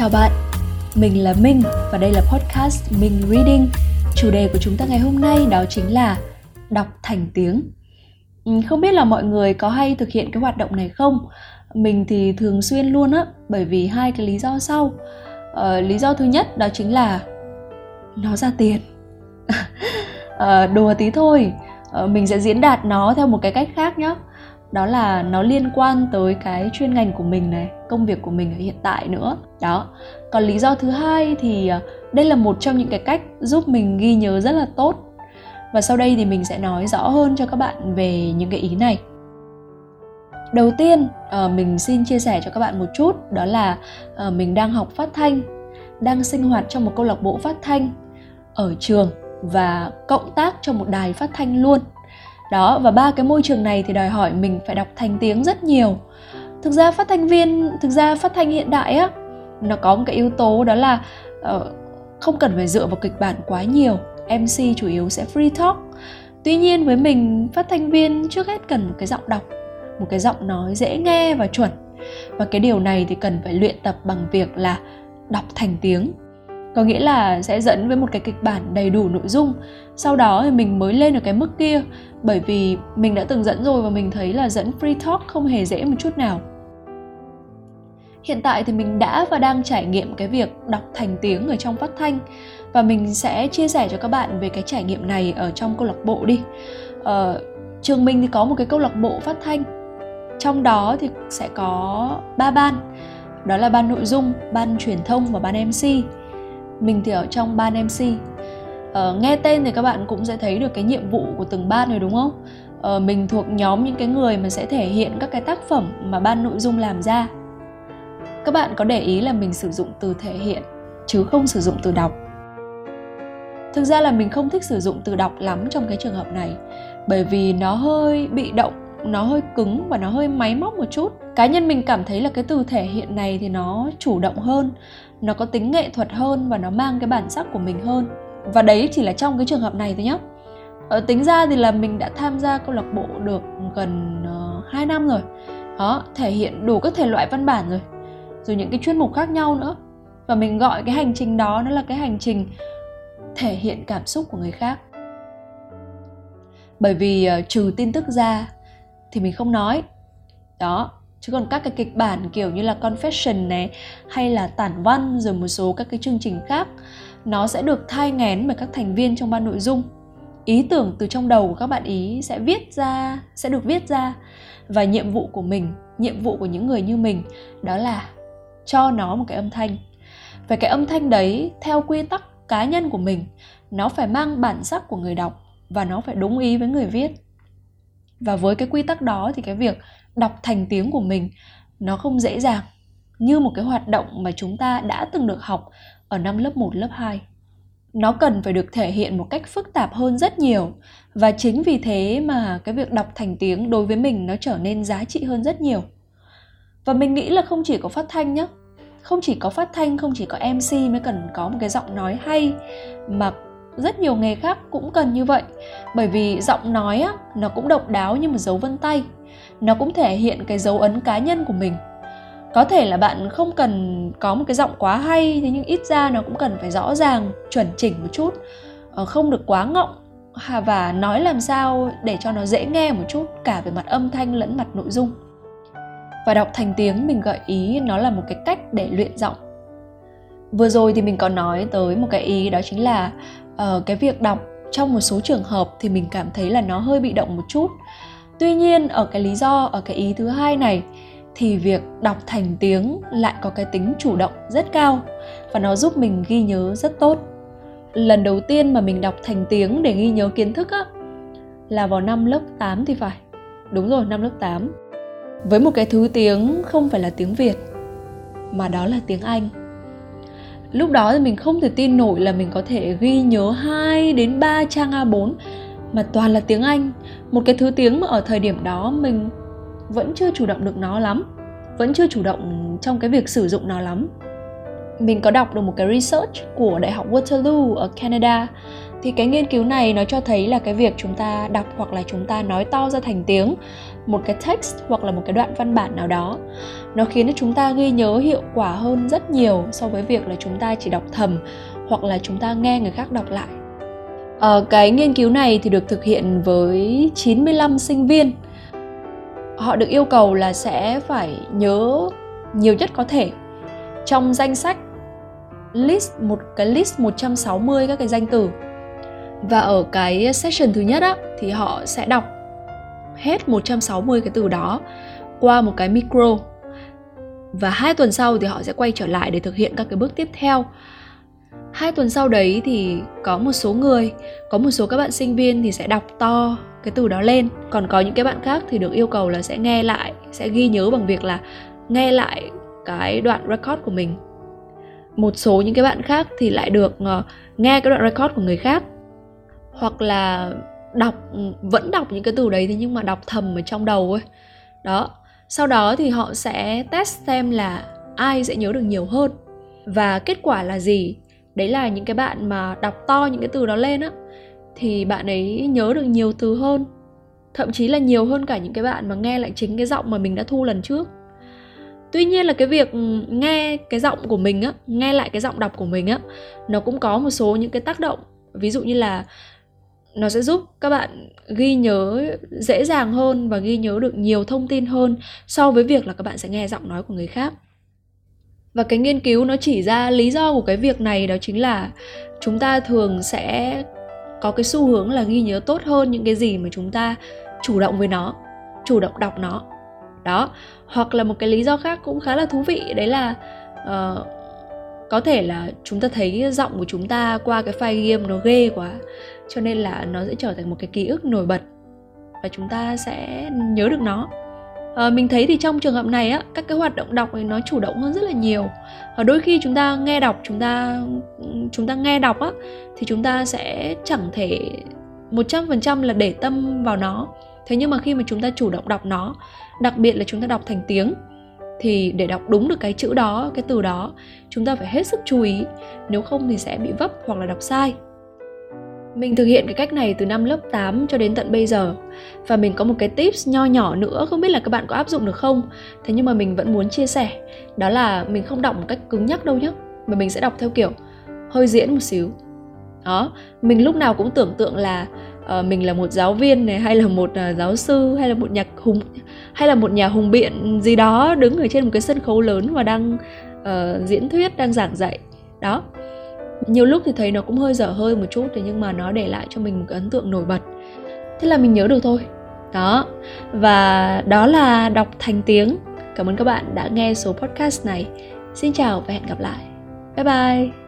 Chào bạn, mình là Minh và đây là podcast Minh Reading. Chủ đề của chúng ta ngày hôm nay đó chính là đọc thành tiếng. Ừ, không biết là mọi người có hay thực hiện cái hoạt động này không? Mình thì thường xuyên luôn á, bởi vì hai cái lý do sau. Ờ, lý do thứ nhất đó chính là nó ra tiền. ờ, đùa tí thôi, ờ, mình sẽ diễn đạt nó theo một cái cách khác nhé đó là nó liên quan tới cái chuyên ngành của mình này, công việc của mình ở hiện tại nữa. Đó. Còn lý do thứ hai thì à, đây là một trong những cái cách giúp mình ghi nhớ rất là tốt. Và sau đây thì mình sẽ nói rõ hơn cho các bạn về những cái ý này. Đầu tiên ờ, mình xin chia sẻ cho các bạn một chút, đó là ờ, mình đang học phát thanh, đang sinh hoạt trong một câu lạc bộ phát thanh ở trường và cộng tác cho một đài phát thanh luôn đó và ba cái môi trường này thì đòi hỏi mình phải đọc thành tiếng rất nhiều. Thực ra phát thanh viên thực ra phát thanh hiện đại á nó có một cái yếu tố đó là uh, không cần phải dựa vào kịch bản quá nhiều. Mc chủ yếu sẽ free talk. Tuy nhiên với mình phát thanh viên trước hết cần một cái giọng đọc một cái giọng nói dễ nghe và chuẩn. Và cái điều này thì cần phải luyện tập bằng việc là đọc thành tiếng có nghĩa là sẽ dẫn với một cái kịch bản đầy đủ nội dung. Sau đó thì mình mới lên được cái mức kia bởi vì mình đã từng dẫn rồi và mình thấy là dẫn free talk không hề dễ một chút nào. Hiện tại thì mình đã và đang trải nghiệm cái việc đọc thành tiếng ở trong phát thanh và mình sẽ chia sẻ cho các bạn về cái trải nghiệm này ở trong câu lạc bộ đi. Ờ, trường mình thì có một cái câu lạc bộ phát thanh trong đó thì sẽ có ba ban. Đó là ban nội dung ban truyền thông và ban mc mình thì ở trong ban mc ờ, nghe tên thì các bạn cũng sẽ thấy được cái nhiệm vụ của từng ban rồi đúng không? Ờ, mình thuộc nhóm những cái người mà sẽ thể hiện các cái tác phẩm mà ban nội dung làm ra. Các bạn có để ý là mình sử dụng từ thể hiện chứ không sử dụng từ đọc. Thực ra là mình không thích sử dụng từ đọc lắm trong cái trường hợp này bởi vì nó hơi bị động nó hơi cứng và nó hơi máy móc một chút. Cá nhân mình cảm thấy là cái từ thể hiện này thì nó chủ động hơn nó có tính nghệ thuật hơn và nó mang cái bản sắc của mình hơn. Và đấy chỉ là trong cái trường hợp này thôi nhé ờ, tính ra thì là mình đã tham gia câu lạc bộ được gần ờ, uh, 2 năm rồi. Đó thể hiện đủ các thể loại văn bản rồi. Rồi những cái chuyên mục khác nhau nữa. Và mình gọi cái hành trình đó nó là cái hành trình thể hiện cảm xúc của người khác. Bởi vì uh, trừ tin tức ra thì mình không nói. Đó chứ còn các cái kịch bản kiểu như là confession này, hay là tản văn, rồi một số các cái chương trình khác, nó sẽ được thai ngén bởi các thành viên trong ban nội dung. Ý tưởng từ trong đầu của các bạn ý sẽ viết ra, sẽ được viết ra. Và nhiệm vụ của mình, nhiệm vụ của những người như mình, đó là cho nó một cái âm thanh. Và cái âm thanh đấy, theo quy tắc cá nhân của mình, nó phải mang bản sắc của người đọc và nó phải đúng ý với người viết. Và với cái quy tắc đó thì cái việc đọc thành tiếng của mình nó không dễ dàng như một cái hoạt động mà chúng ta đã từng được học ở năm lớp 1, lớp 2. Nó cần phải được thể hiện một cách phức tạp hơn rất nhiều và chính vì thế mà cái việc đọc thành tiếng đối với mình nó trở nên giá trị hơn rất nhiều. Và mình nghĩ là không chỉ có phát thanh nhé, không chỉ có phát thanh, không chỉ có MC mới cần có một cái giọng nói hay mà rất nhiều nghề khác cũng cần như vậy bởi vì giọng nói á nó cũng độc đáo như một dấu vân tay nó cũng thể hiện cái dấu ấn cá nhân của mình. Có thể là bạn không cần có một cái giọng quá hay thế nhưng ít ra nó cũng cần phải rõ ràng chuẩn chỉnh một chút ờ, không được quá ngọng và nói làm sao để cho nó dễ nghe một chút cả về mặt âm thanh lẫn mặt nội dung. Và đọc thành tiếng mình gợi ý nó là một cái cách để luyện giọng. Vừa rồi thì mình có nói tới một cái ý đó chính là uh, cái việc đọc trong một số trường hợp thì mình cảm thấy là nó hơi bị động một chút tuy nhiên, ở cái lý do, ở cái ý thứ hai này, thì việc đọc thành tiếng lại có cái tính chủ động rất cao và nó giúp mình ghi nhớ rất tốt. Lần đầu tiên mà mình đọc thành tiếng để ghi nhớ kiến thức á, là vào năm lớp 8 thì phải. Đúng rồi, năm lớp 8 với một cái thứ tiếng không phải là tiếng Việt, mà đó là tiếng Anh. Lúc đó thì mình không thể tin nổi là mình có thể ghi nhớ 2 đến 3 trang A4 mà toàn là tiếng Anh một cái thứ tiếng mà ở thời điểm đó mình vẫn chưa chủ động được nó lắm. Vẫn chưa chủ động trong cái việc sử dụng nó lắm. Mình có đọc được một cái research của đại học Waterloo ở Canada. Thì cái nghiên cứu này nó cho thấy là cái việc chúng ta đọc hoặc là chúng ta nói to ra thành tiếng, một cái text hoặc là một cái đoạn văn bản nào đó, nó khiến cho chúng ta ghi nhớ hiệu quả hơn rất nhiều so với việc là chúng ta chỉ đọc thầm hoặc là chúng ta nghe người khác đọc lại à, cái nghiên cứu này thì được thực hiện với 95 sinh viên. Họ được yêu cầu là sẽ phải nhớ nhiều nhất có thể. Trong danh sách list một cái list 160 các cái danh từ. Và ở cái session thứ nhất á thì họ sẽ đọc hết 160 cái từ đó qua một cái micro. Và hai tuần sau thì họ sẽ quay trở lại để thực hiện các cái bước tiếp theo hai tuần sau đấy thì có một số người, có một số các bạn sinh viên thì sẽ đọc to cái từ đó lên. Còn có những cái bạn khác thì được yêu cầu là sẽ nghe lại, sẽ ghi nhớ bằng việc là nghe lại cái đoạn record của mình. Một số những cái bạn khác thì lại được ờ, nghe cái đoạn record của người khác. Hoặc là đọc ừ, vẫn đọc những cái từ đấy thế nhưng mà đọc thầm ở trong đầu ấy. Đó. Sau đó thì họ sẽ test xem là ai sẽ nhớ được nhiều hơn. Và kết quả là gì? Đấy là những cái bạn mà đọc to những cái từ đó lên á, thì bạn ấy nhớ được nhiều từ hơn. Thậm chí là nhiều hơn cả những cái bạn mà nghe lại chính cái giọng mà mình đã thu lần trước. Tuy nhiên là cái việc ừ, nghe cái giọng của mình á, nghe lại cái giọng đọc của mình á, nó cũng có một số những cái tác động. Ví dụ như là nó sẽ giúp các bạn ghi nhớ dễ dàng hơn và ghi nhớ được nhiều thông tin hơn so với việc là các bạn sẽ nghe giọng nói của người khác và cái nghiên cứu nó chỉ ra lý do của cái việc này đó chính là chúng ta thường sẽ có cái xu hướng là ghi nhớ tốt hơn những cái gì mà chúng ta chủ động với nó chủ động đọc nó. Đó hoặc là một cái lý do khác cũng khá là thú vị đấy là uh, có thể là chúng ta thấy giọng của chúng ta qua cái file game nó ghê quá cho nên là nó sẽ trở thành một cái ký ức nổi bật và chúng ta sẽ nhớ được nó à, mình thấy thì trong trường hợp này á các cái hoạt động đọc này nó chủ động hơn rất là nhiều. Và đôi khi chúng ta nghe đọc chúng ta chúng ta nghe đọc á thì chúng ta sẽ chẳng thể một trăm phần trăm là để tâm vào nó. Thế nhưng mà khi mà chúng ta chủ động đọc nó đặc biệt là chúng ta đọc thành tiếng thì để đọc đúng được cái chữ đó cái từ đó chúng ta phải hết sức chú ý. Nếu không thì sẽ bị vấp hoặc là đọc sai mình thực hiện cái cách này từ năm lớp 8 cho đến tận bây giờ. Và mình có một cái tips nho nhỏ nữa Không biết là các bạn có áp dụng được không? Thế nhưng mà mình vẫn muốn chia sẻ. Đó là mình không đọc một cách cứng nhắc đâu nhé Mà mình sẽ đọc theo kiểu hơi diễn một xíu. Đó, mình lúc nào cũng tưởng tượng là uh, Mình là một giáo viên này Hay là một uh, giáo sư Hay là một nhạc hùng Hay là một nhà hùng biện gì đó Đứng ở trên một cái sân khấu lớn Và đang uh, diễn thuyết, đang giảng dạy. Đó, nhiều lúc thì thấy nó cũng hơi dở hơi một chút thế nhưng mà nó để lại cho mình một cái ấn tượng nổi bật. Thế là mình nhớ được thôi. Đó. Và đó là đọc thành tiếng. Cảm ơn các bạn đã nghe số podcast này. Xin chào và hẹn gặp lại. Bye bye.